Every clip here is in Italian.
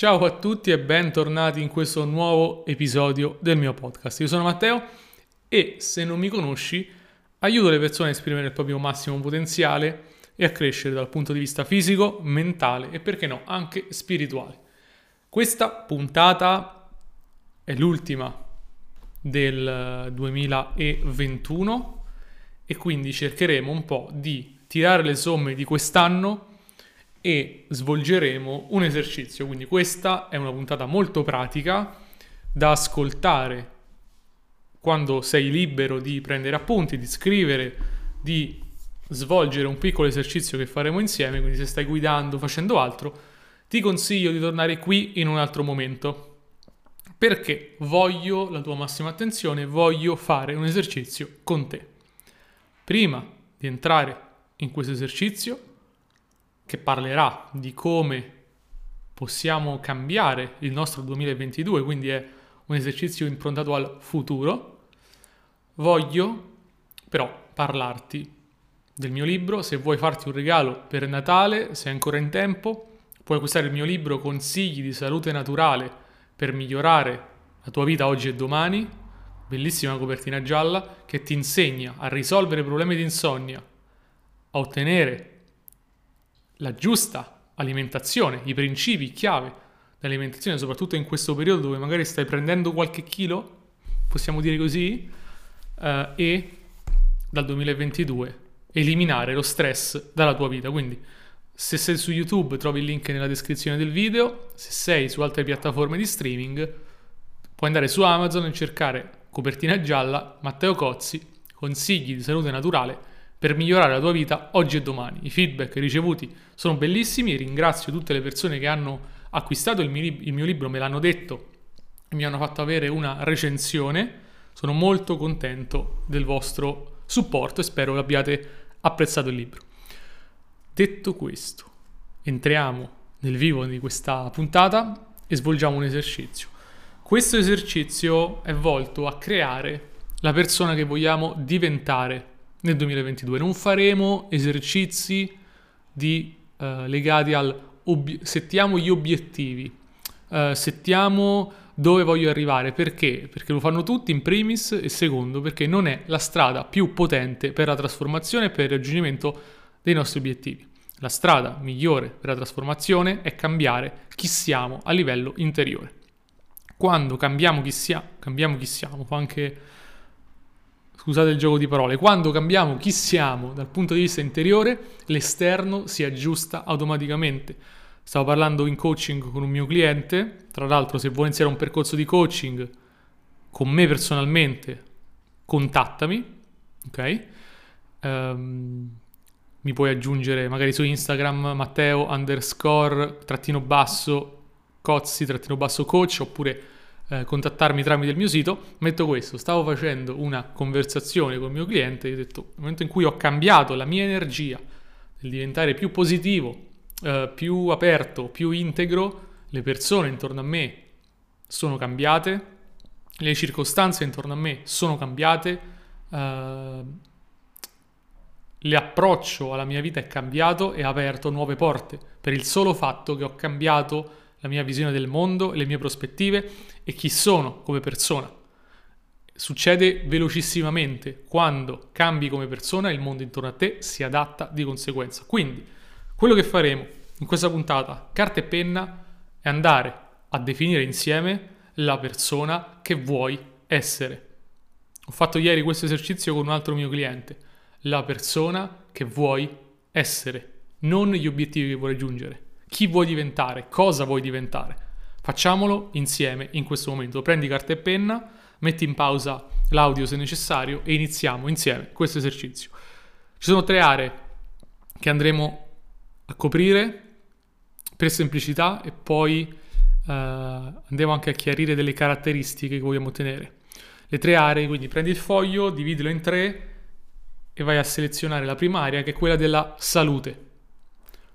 Ciao a tutti e bentornati in questo nuovo episodio del mio podcast. Io sono Matteo e se non mi conosci aiuto le persone a esprimere il proprio massimo potenziale e a crescere dal punto di vista fisico, mentale e perché no anche spirituale. Questa puntata è l'ultima del 2021 e quindi cercheremo un po' di tirare le somme di quest'anno e svolgeremo un esercizio. Quindi questa è una puntata molto pratica da ascoltare quando sei libero di prendere appunti, di scrivere, di svolgere un piccolo esercizio che faremo insieme, quindi se stai guidando, facendo altro, ti consiglio di tornare qui in un altro momento. Perché voglio la tua massima attenzione, voglio fare un esercizio con te. Prima di entrare in questo esercizio, che parlerà di come possiamo cambiare il nostro 2022, quindi è un esercizio improntato al futuro, voglio però parlarti del mio libro. Se vuoi farti un regalo per Natale, sei ancora in tempo, puoi acquistare il mio libro Consigli di salute naturale per migliorare la tua vita oggi e domani. Bellissima copertina gialla che ti insegna a risolvere problemi di insonnia, a ottenere la giusta alimentazione, i principi chiave dell'alimentazione, soprattutto in questo periodo dove magari stai prendendo qualche chilo, possiamo dire così, eh, e dal 2022 eliminare lo stress dalla tua vita. Quindi se sei su YouTube trovi il link nella descrizione del video, se sei su altre piattaforme di streaming puoi andare su Amazon e cercare copertina gialla Matteo Cozzi, consigli di salute naturale per migliorare la tua vita oggi e domani. I feedback ricevuti sono bellissimi, ringrazio tutte le persone che hanno acquistato il mio, il mio libro, me l'hanno detto mi hanno fatto avere una recensione. Sono molto contento del vostro supporto e spero che abbiate apprezzato il libro. Detto questo, entriamo nel vivo di questa puntata e svolgiamo un esercizio. Questo esercizio è volto a creare la persona che vogliamo diventare nel 2022. Non faremo esercizi di, uh, legati al ob- settiamo gli obiettivi, uh, settiamo dove voglio arrivare. Perché? Perché lo fanno tutti in primis e secondo perché non è la strada più potente per la trasformazione e per il raggiungimento dei nostri obiettivi. La strada migliore per la trasformazione è cambiare chi siamo a livello interiore. Quando cambiamo chi, sia- cambiamo chi siamo, fa anche scusate il gioco di parole, quando cambiamo chi siamo dal punto di vista interiore, l'esterno si aggiusta automaticamente. Stavo parlando in coaching con un mio cliente, tra l'altro se vuoi iniziare un percorso di coaching con me personalmente, contattami, ok? Um, mi puoi aggiungere magari su Instagram Matteo underscore trattino basso cozzi trattino basso coach oppure eh, contattarmi tramite il mio sito, metto questo, stavo facendo una conversazione con il mio cliente e ho detto, nel momento in cui ho cambiato la mia energia nel diventare più positivo, eh, più aperto, più integro, le persone intorno a me sono cambiate, le circostanze intorno a me sono cambiate, eh, l'approccio alla mia vita è cambiato e ha aperto nuove porte per il solo fatto che ho cambiato la mia visione del mondo, le mie prospettive e chi sono come persona. Succede velocissimamente, quando cambi come persona il mondo intorno a te si adatta di conseguenza. Quindi quello che faremo in questa puntata, carta e penna, è andare a definire insieme la persona che vuoi essere. Ho fatto ieri questo esercizio con un altro mio cliente, la persona che vuoi essere, non gli obiettivi che vuoi raggiungere chi vuoi diventare, cosa vuoi diventare. Facciamolo insieme in questo momento. Prendi carta e penna, metti in pausa l'audio se necessario e iniziamo insieme questo esercizio. Ci sono tre aree che andremo a coprire per semplicità e poi eh, andiamo anche a chiarire delle caratteristiche che vogliamo ottenere. Le tre aree, quindi prendi il foglio, dividilo in tre e vai a selezionare la prima area che è quella della salute.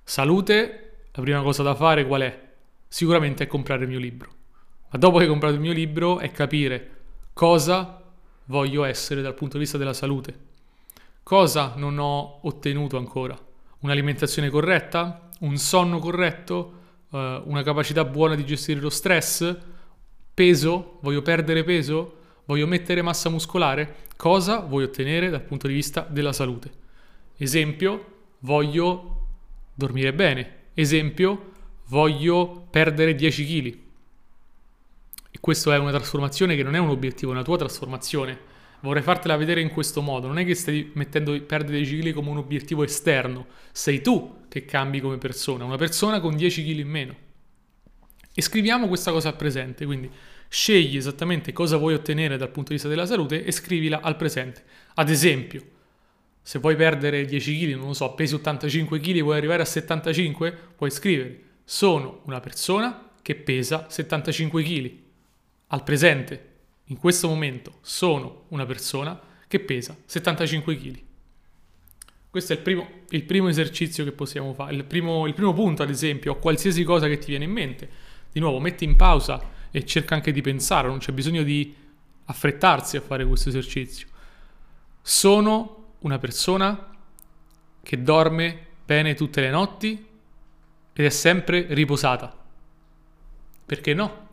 Salute la prima cosa da fare qual è? Sicuramente è comprare il mio libro. Ma dopo che hai comprato il mio libro è capire cosa voglio essere dal punto di vista della salute. Cosa non ho ottenuto ancora? Un'alimentazione corretta? Un sonno corretto? uh, una capacità buona di gestire lo stress? Peso? Voglio perdere peso? Voglio mettere massa muscolare? Cosa voglio ottenere dal punto di vista della salute? Esempio, voglio dormire bene. Esempio, voglio perdere 10 kg. E questa è una trasformazione che non è un obiettivo, è una tua trasformazione. Vorrei fartela vedere in questo modo. Non è che stai mettendo perdere 10 kg come un obiettivo esterno, sei tu che cambi come persona, una persona con 10 kg in meno. E scriviamo questa cosa al presente, quindi scegli esattamente cosa vuoi ottenere dal punto di vista della salute e scrivila al presente. Ad esempio, se vuoi perdere 10 kg, non lo so, pesi 85 kg, vuoi arrivare a 75, puoi scrivere sono una persona che pesa 75 kg. Al presente, in questo momento, sono una persona che pesa 75 kg. Questo è il primo, il primo, esercizio che possiamo fare, il primo, il primo punto ad esempio, o qualsiasi cosa che ti viene in mente. Di nuovo, metti in pausa e cerca anche di pensare, non c'è bisogno di affrettarsi a fare questo esercizio. Sono una persona che dorme bene tutte le notti ed è sempre riposata. Perché no?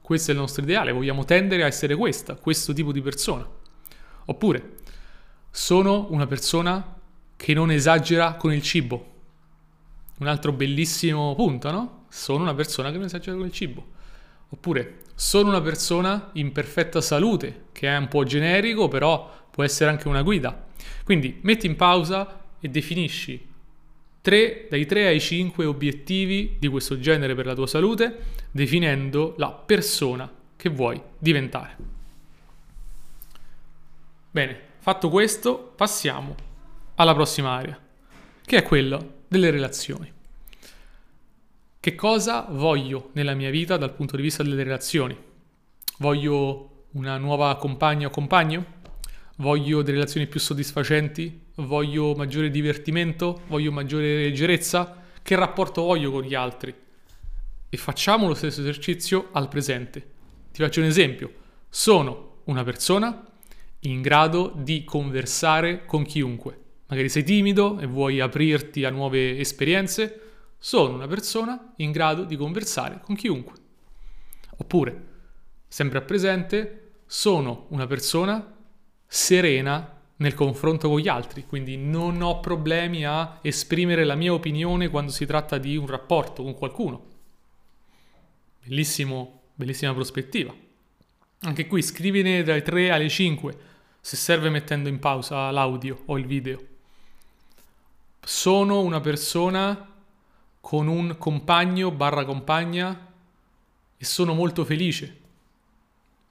Questo è il nostro ideale, vogliamo tendere a essere questa, questo tipo di persona. Oppure, sono una persona che non esagera con il cibo. Un altro bellissimo punto, no? Sono una persona che non esagera con il cibo. Oppure, sono una persona in perfetta salute, che è un po' generico, però può essere anche una guida. Quindi metti in pausa e definisci 3, dai 3 ai 5 obiettivi di questo genere per la tua salute, definendo la persona che vuoi diventare. Bene, fatto questo, passiamo alla prossima area, che è quella delle relazioni. Che cosa voglio nella mia vita dal punto di vista delle relazioni? Voglio una nuova compagna o compagno? Voglio delle relazioni più soddisfacenti? Voglio maggiore divertimento? Voglio maggiore leggerezza? Che rapporto voglio con gli altri? E facciamo lo stesso esercizio al presente. Ti faccio un esempio. Sono una persona in grado di conversare con chiunque magari sei timido e vuoi aprirti a nuove esperienze, sono una persona in grado di conversare con chiunque. Oppure, sempre a presente, sono una persona serena nel confronto con gli altri, quindi non ho problemi a esprimere la mia opinione quando si tratta di un rapporto con qualcuno. Bellissimo, bellissima prospettiva. Anche qui scrivine dai 3 alle 5, se serve mettendo in pausa l'audio o il video sono una persona con un compagno barra compagna e sono molto felice.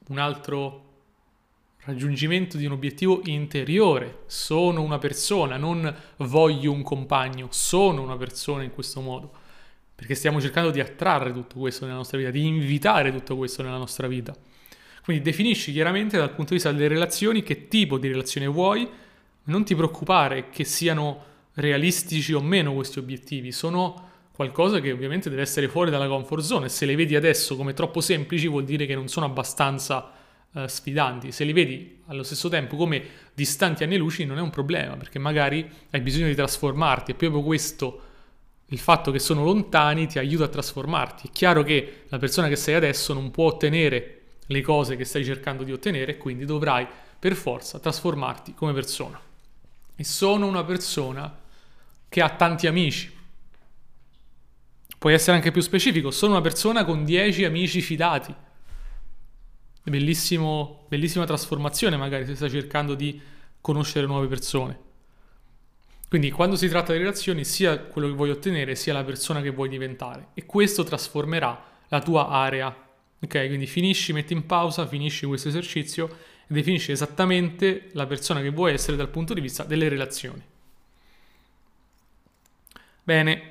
Un altro raggiungimento di un obiettivo interiore. Sono una persona, non voglio un compagno, sono una persona in questo modo. Perché stiamo cercando di attrarre tutto questo nella nostra vita, di invitare tutto questo nella nostra vita. Quindi definisci chiaramente dal punto di vista delle relazioni che tipo di relazione vuoi, non ti preoccupare che siano realistici o meno questi obiettivi, sono qualcosa che ovviamente deve essere fuori dalla comfort zone. Se le vedi adesso come troppo semplici vuol dire che non sono abbastanza uh, sfidanti. Se li vedi allo stesso tempo come distanti anni luci non è un problema, perché magari hai bisogno di trasformarti e proprio questo il fatto che sono lontani ti aiuta a trasformarti. È chiaro che la persona che sei adesso non può ottenere le cose che stai cercando di ottenere, quindi dovrai per forza trasformarti come persona. E sono una persona che ha tanti amici. Puoi essere anche più specifico, sono una persona con 10 amici fidati. Bellissimo, bellissima trasformazione magari se stai cercando di conoscere nuove persone. Quindi quando si tratta di relazioni, sia quello che vuoi ottenere, sia la persona che vuoi diventare. E questo trasformerà la tua area. Ok, quindi finisci, metti in pausa, finisci questo esercizio e definisci esattamente la persona che vuoi essere dal punto di vista delle relazioni. Bene,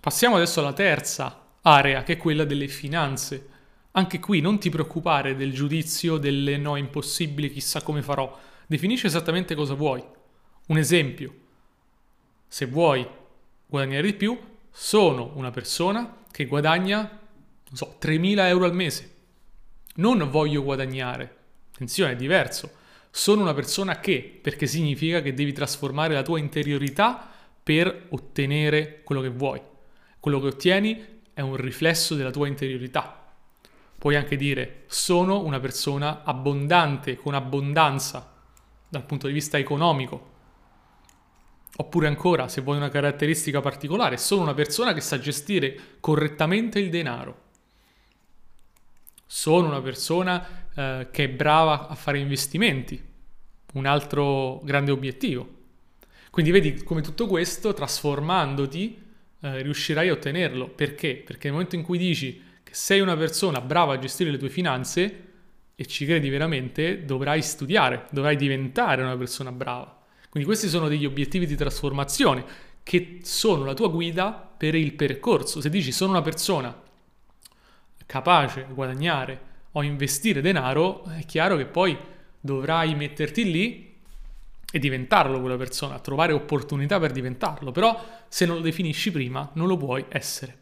passiamo adesso alla terza area, che è quella delle finanze. Anche qui non ti preoccupare del giudizio, delle no impossibili, chissà come farò. Definisci esattamente cosa vuoi. Un esempio. Se vuoi guadagnare di più, sono una persona che guadagna, non so, 3.000 euro al mese. Non voglio guadagnare. Attenzione, è diverso. Sono una persona che, perché significa che devi trasformare la tua interiorità per ottenere quello che vuoi. Quello che ottieni è un riflesso della tua interiorità. Puoi anche dire sono una persona abbondante, con abbondanza dal punto di vista economico. Oppure ancora, se vuoi una caratteristica particolare, sono una persona che sa gestire correttamente il denaro. Sono una persona eh, che è brava a fare investimenti, un altro grande obiettivo. Quindi vedi come tutto questo, trasformandoti, eh, riuscirai a ottenerlo. Perché? Perché nel momento in cui dici sei una persona brava a gestire le tue finanze e ci credi veramente, dovrai studiare, dovrai diventare una persona brava. Quindi questi sono degli obiettivi di trasformazione che sono la tua guida per il percorso. Se dici sono una persona capace a guadagnare o investire denaro, è chiaro che poi dovrai metterti lì e diventarlo quella persona, trovare opportunità per diventarlo, però se non lo definisci prima non lo puoi essere.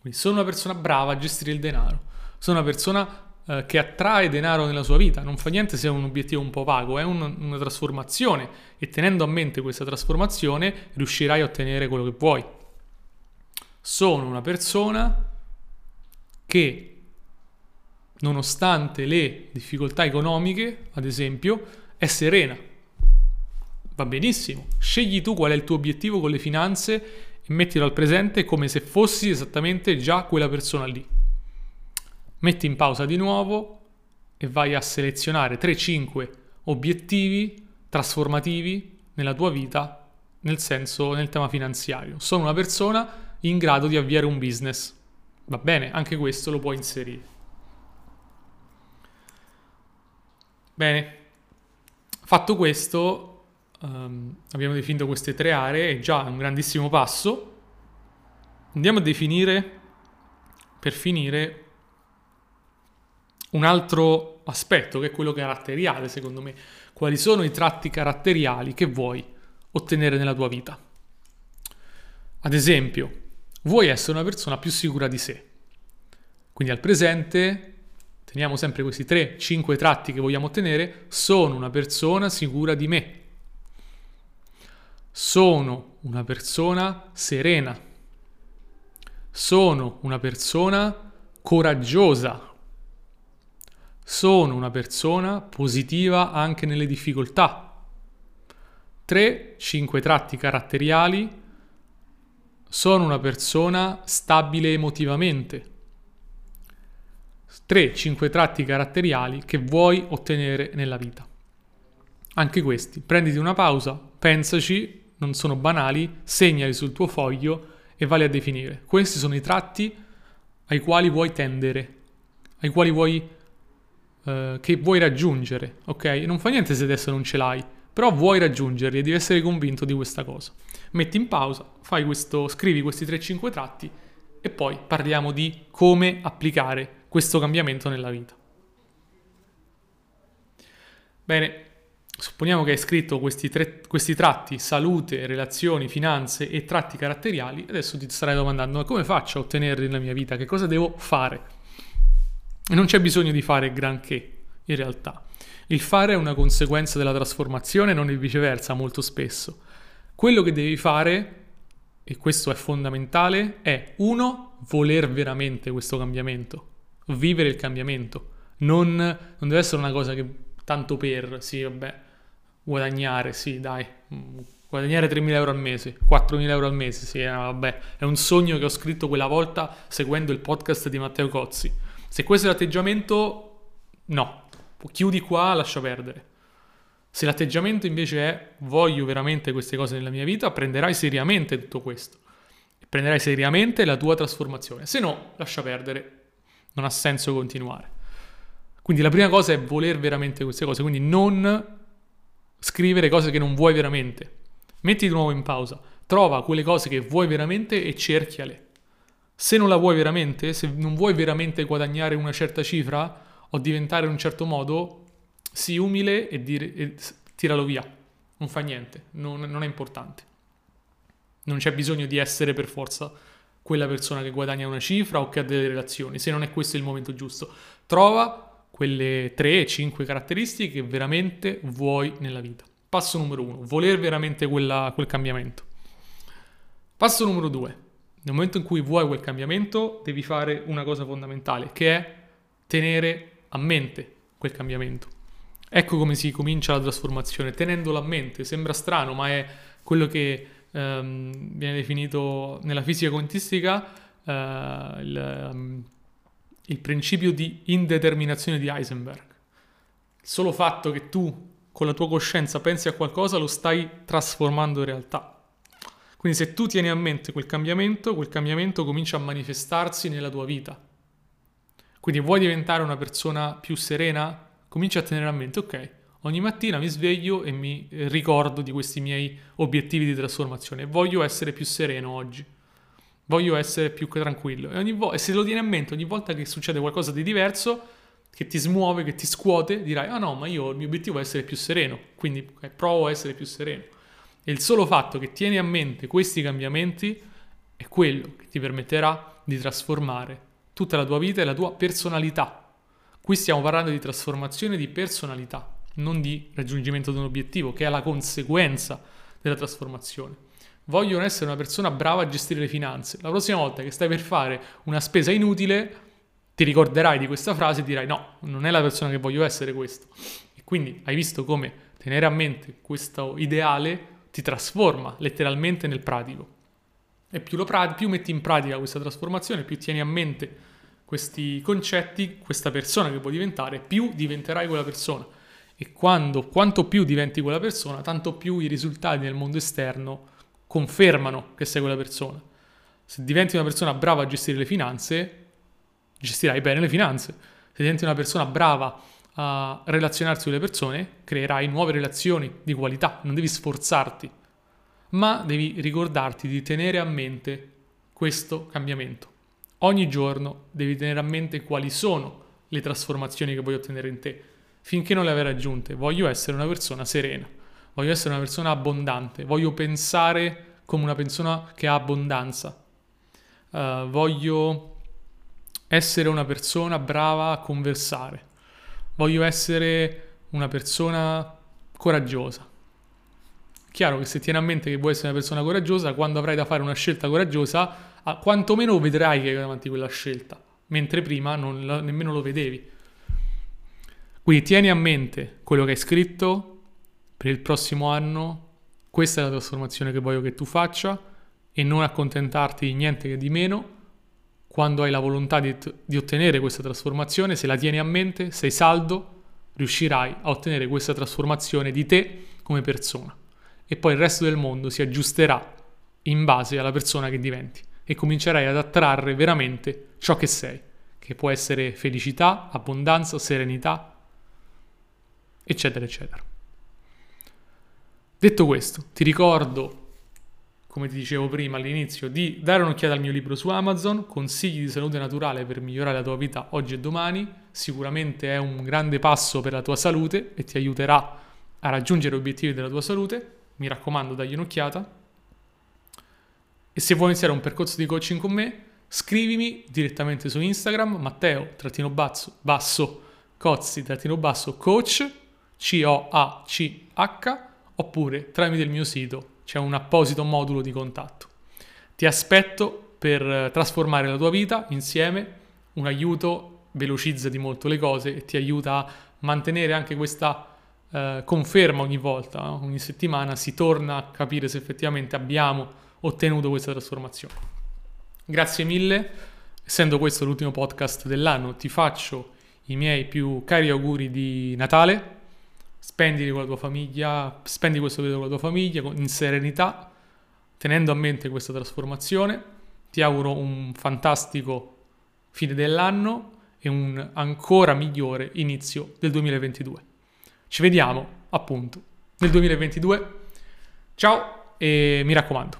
Quindi sono una persona brava a gestire il denaro, sono una persona eh, che attrae denaro nella sua vita, non fa niente se è un obiettivo un po' vago, è un, una trasformazione. E tenendo a mente questa trasformazione riuscirai a ottenere quello che vuoi. Sono una persona che nonostante le difficoltà economiche, ad esempio, è serena. Va benissimo, scegli tu qual è il tuo obiettivo con le finanze e mettilo al presente come se fossi esattamente già quella persona lì. Metti in pausa di nuovo e vai a selezionare 3-5 obiettivi trasformativi nella tua vita nel senso nel tema finanziario. Sono una persona in grado di avviare un business. Va bene, anche questo lo puoi inserire. Bene, fatto questo, um, abbiamo definito queste tre aree, è già un grandissimo passo. Andiamo a definire, per finire, un altro aspetto che è quello caratteriale, secondo me. Quali sono i tratti caratteriali che vuoi ottenere nella tua vita? Ad esempio, vuoi essere una persona più sicura di sé. Quindi al presente teniamo sempre questi 3-5 tratti che vogliamo ottenere. Sono una persona sicura di me. Sono una persona serena. Sono una persona coraggiosa. Sono una persona positiva anche nelle difficoltà. 3-5 tratti caratteriali. Sono una persona stabile emotivamente. 3-5 tratti caratteriali che vuoi ottenere nella vita. Anche questi, prenditi una pausa, pensaci non sono banali, segnali sul tuo foglio e vali a definire. Questi sono i tratti ai quali vuoi tendere, ai quali vuoi, eh, che vuoi raggiungere, ok? Non fa niente se adesso non ce l'hai, però vuoi raggiungerli e devi essere convinto di questa cosa. Metti in pausa, questo, scrivi questi 3-5 tratti e poi parliamo di come applicare questo cambiamento nella vita. Bene, Supponiamo che hai scritto questi, tre, questi tratti, salute, relazioni, finanze e tratti caratteriali, adesso ti starai domandando ma come faccio a ottenerli nella mia vita? Che cosa devo fare? E non c'è bisogno di fare granché, in realtà. Il fare è una conseguenza della trasformazione, non il viceversa, molto spesso. Quello che devi fare, e questo è fondamentale, è uno, voler veramente questo cambiamento, vivere il cambiamento. Non, non deve essere una cosa che tanto per, sì, vabbè, guadagnare, sì, dai, mm, guadagnare 3.000 euro al mese, 4.000 euro al mese, sì, eh, vabbè, è un sogno che ho scritto quella volta seguendo il podcast di Matteo Cozzi. Se questo è l'atteggiamento, no, chiudi qua, lascia perdere. Se l'atteggiamento invece è voglio veramente queste cose nella mia vita, prenderai seriamente tutto questo. Prenderai seriamente la tua trasformazione. Se no, lascia perdere. Non ha senso continuare. Quindi la prima cosa è voler veramente queste cose, quindi non scrivere cose che non vuoi veramente. Metti di nuovo in pausa, trova quelle cose che vuoi veramente e cerchiale. Se non la vuoi veramente, se non vuoi veramente guadagnare una certa cifra o diventare in un certo modo, sii umile e, dire, e tiralo via. Non fa niente, non, non è importante. Non c'è bisogno di essere per forza quella persona che guadagna una cifra o che ha delle relazioni, se non è questo il momento giusto. Trova quelle 3-5 caratteristiche che veramente vuoi nella vita. Passo numero 1, voler veramente quella, quel cambiamento. Passo numero 2, nel momento in cui vuoi quel cambiamento, devi fare una cosa fondamentale, che è tenere a mente quel cambiamento. Ecco come si comincia la trasformazione, tenendolo a mente. Sembra strano, ma è quello che ehm, viene definito nella fisica quantistica eh, il, um, il principio di indeterminazione di Heisenberg. Il solo fatto che tu con la tua coscienza pensi a qualcosa lo stai trasformando in realtà. Quindi se tu tieni a mente quel cambiamento, quel cambiamento comincia a manifestarsi nella tua vita. Quindi vuoi diventare una persona più serena? Comincia a tenere a mente, ok, ogni mattina mi sveglio e mi ricordo di questi miei obiettivi di trasformazione. Voglio essere più sereno oggi. Voglio essere più tranquillo. E, vo- e se lo tieni a mente ogni volta che succede qualcosa di diverso, che ti smuove, che ti scuote, dirai, ah no, ma io il mio obiettivo è essere più sereno. Quindi okay, provo a essere più sereno. E il solo fatto che tieni a mente questi cambiamenti è quello che ti permetterà di trasformare tutta la tua vita e la tua personalità. Qui stiamo parlando di trasformazione di personalità, non di raggiungimento di un obiettivo, che è la conseguenza della trasformazione. Voglio essere una persona brava a gestire le finanze. La prossima volta che stai per fare una spesa inutile, ti ricorderai di questa frase e dirai no, non è la persona che voglio essere questo. E quindi hai visto come tenere a mente questo ideale ti trasforma letteralmente nel pratico. E più, pra- più metti in pratica questa trasformazione, più tieni a mente questi concetti, questa persona che puoi diventare, più diventerai quella persona. E quando, quanto più diventi quella persona, tanto più i risultati nel mondo esterno confermano che sei quella persona. Se diventi una persona brava a gestire le finanze, gestirai bene le finanze. Se diventi una persona brava a relazionarsi con le persone, creerai nuove relazioni di qualità, non devi sforzarti, ma devi ricordarti di tenere a mente questo cambiamento. Ogni giorno devi tenere a mente quali sono le trasformazioni che vuoi ottenere in te. Finché non le avrai raggiunte, voglio essere una persona serena, voglio essere una persona abbondante, voglio pensare come una persona che ha abbondanza, uh, voglio essere una persona brava a conversare, voglio essere una persona coraggiosa. Chiaro che se tieni a mente che vuoi essere una persona coraggiosa, quando avrai da fare una scelta coraggiosa, quantomeno vedrai che hai davanti quella scelta, mentre prima non, nemmeno lo vedevi. Quindi tieni a mente quello che hai scritto per il prossimo anno, questa è la trasformazione che voglio che tu faccia e non accontentarti di niente di meno. Quando hai la volontà di, di ottenere questa trasformazione, se la tieni a mente, sei saldo, riuscirai a ottenere questa trasformazione di te come persona. E poi il resto del mondo si aggiusterà in base alla persona che diventi e comincerai ad attrarre veramente ciò che sei, che può essere felicità, abbondanza, serenità, eccetera, eccetera. Detto questo, ti ricordo, come ti dicevo prima all'inizio, di dare un'occhiata al mio libro su Amazon, Consigli di salute naturale per migliorare la tua vita oggi e domani. Sicuramente è un grande passo per la tua salute e ti aiuterà a raggiungere gli obiettivi della tua salute. Mi raccomando, dagli un'occhiata. E se vuoi iniziare un percorso di coaching con me, scrivimi direttamente su Instagram, Matteo, trattino basso, basso, Cozzi, trattino basso, coach, C-O-A-C-H, oppure tramite il mio sito c'è un apposito modulo di contatto. Ti aspetto per trasformare la tua vita insieme, un aiuto velocizza di molto le cose e ti aiuta a mantenere anche questa eh, conferma ogni volta, ogni settimana si torna a capire se effettivamente abbiamo ottenuto questa trasformazione. Grazie mille, essendo questo l'ultimo podcast dell'anno, ti faccio i miei più cari auguri di Natale. Spendili con la tua famiglia, spendi questo periodo con la tua famiglia in serenità, tenendo a mente questa trasformazione. Ti auguro un fantastico fine dell'anno e un ancora migliore inizio del 2022. Ci vediamo appunto nel 2022. Ciao e mi raccomando,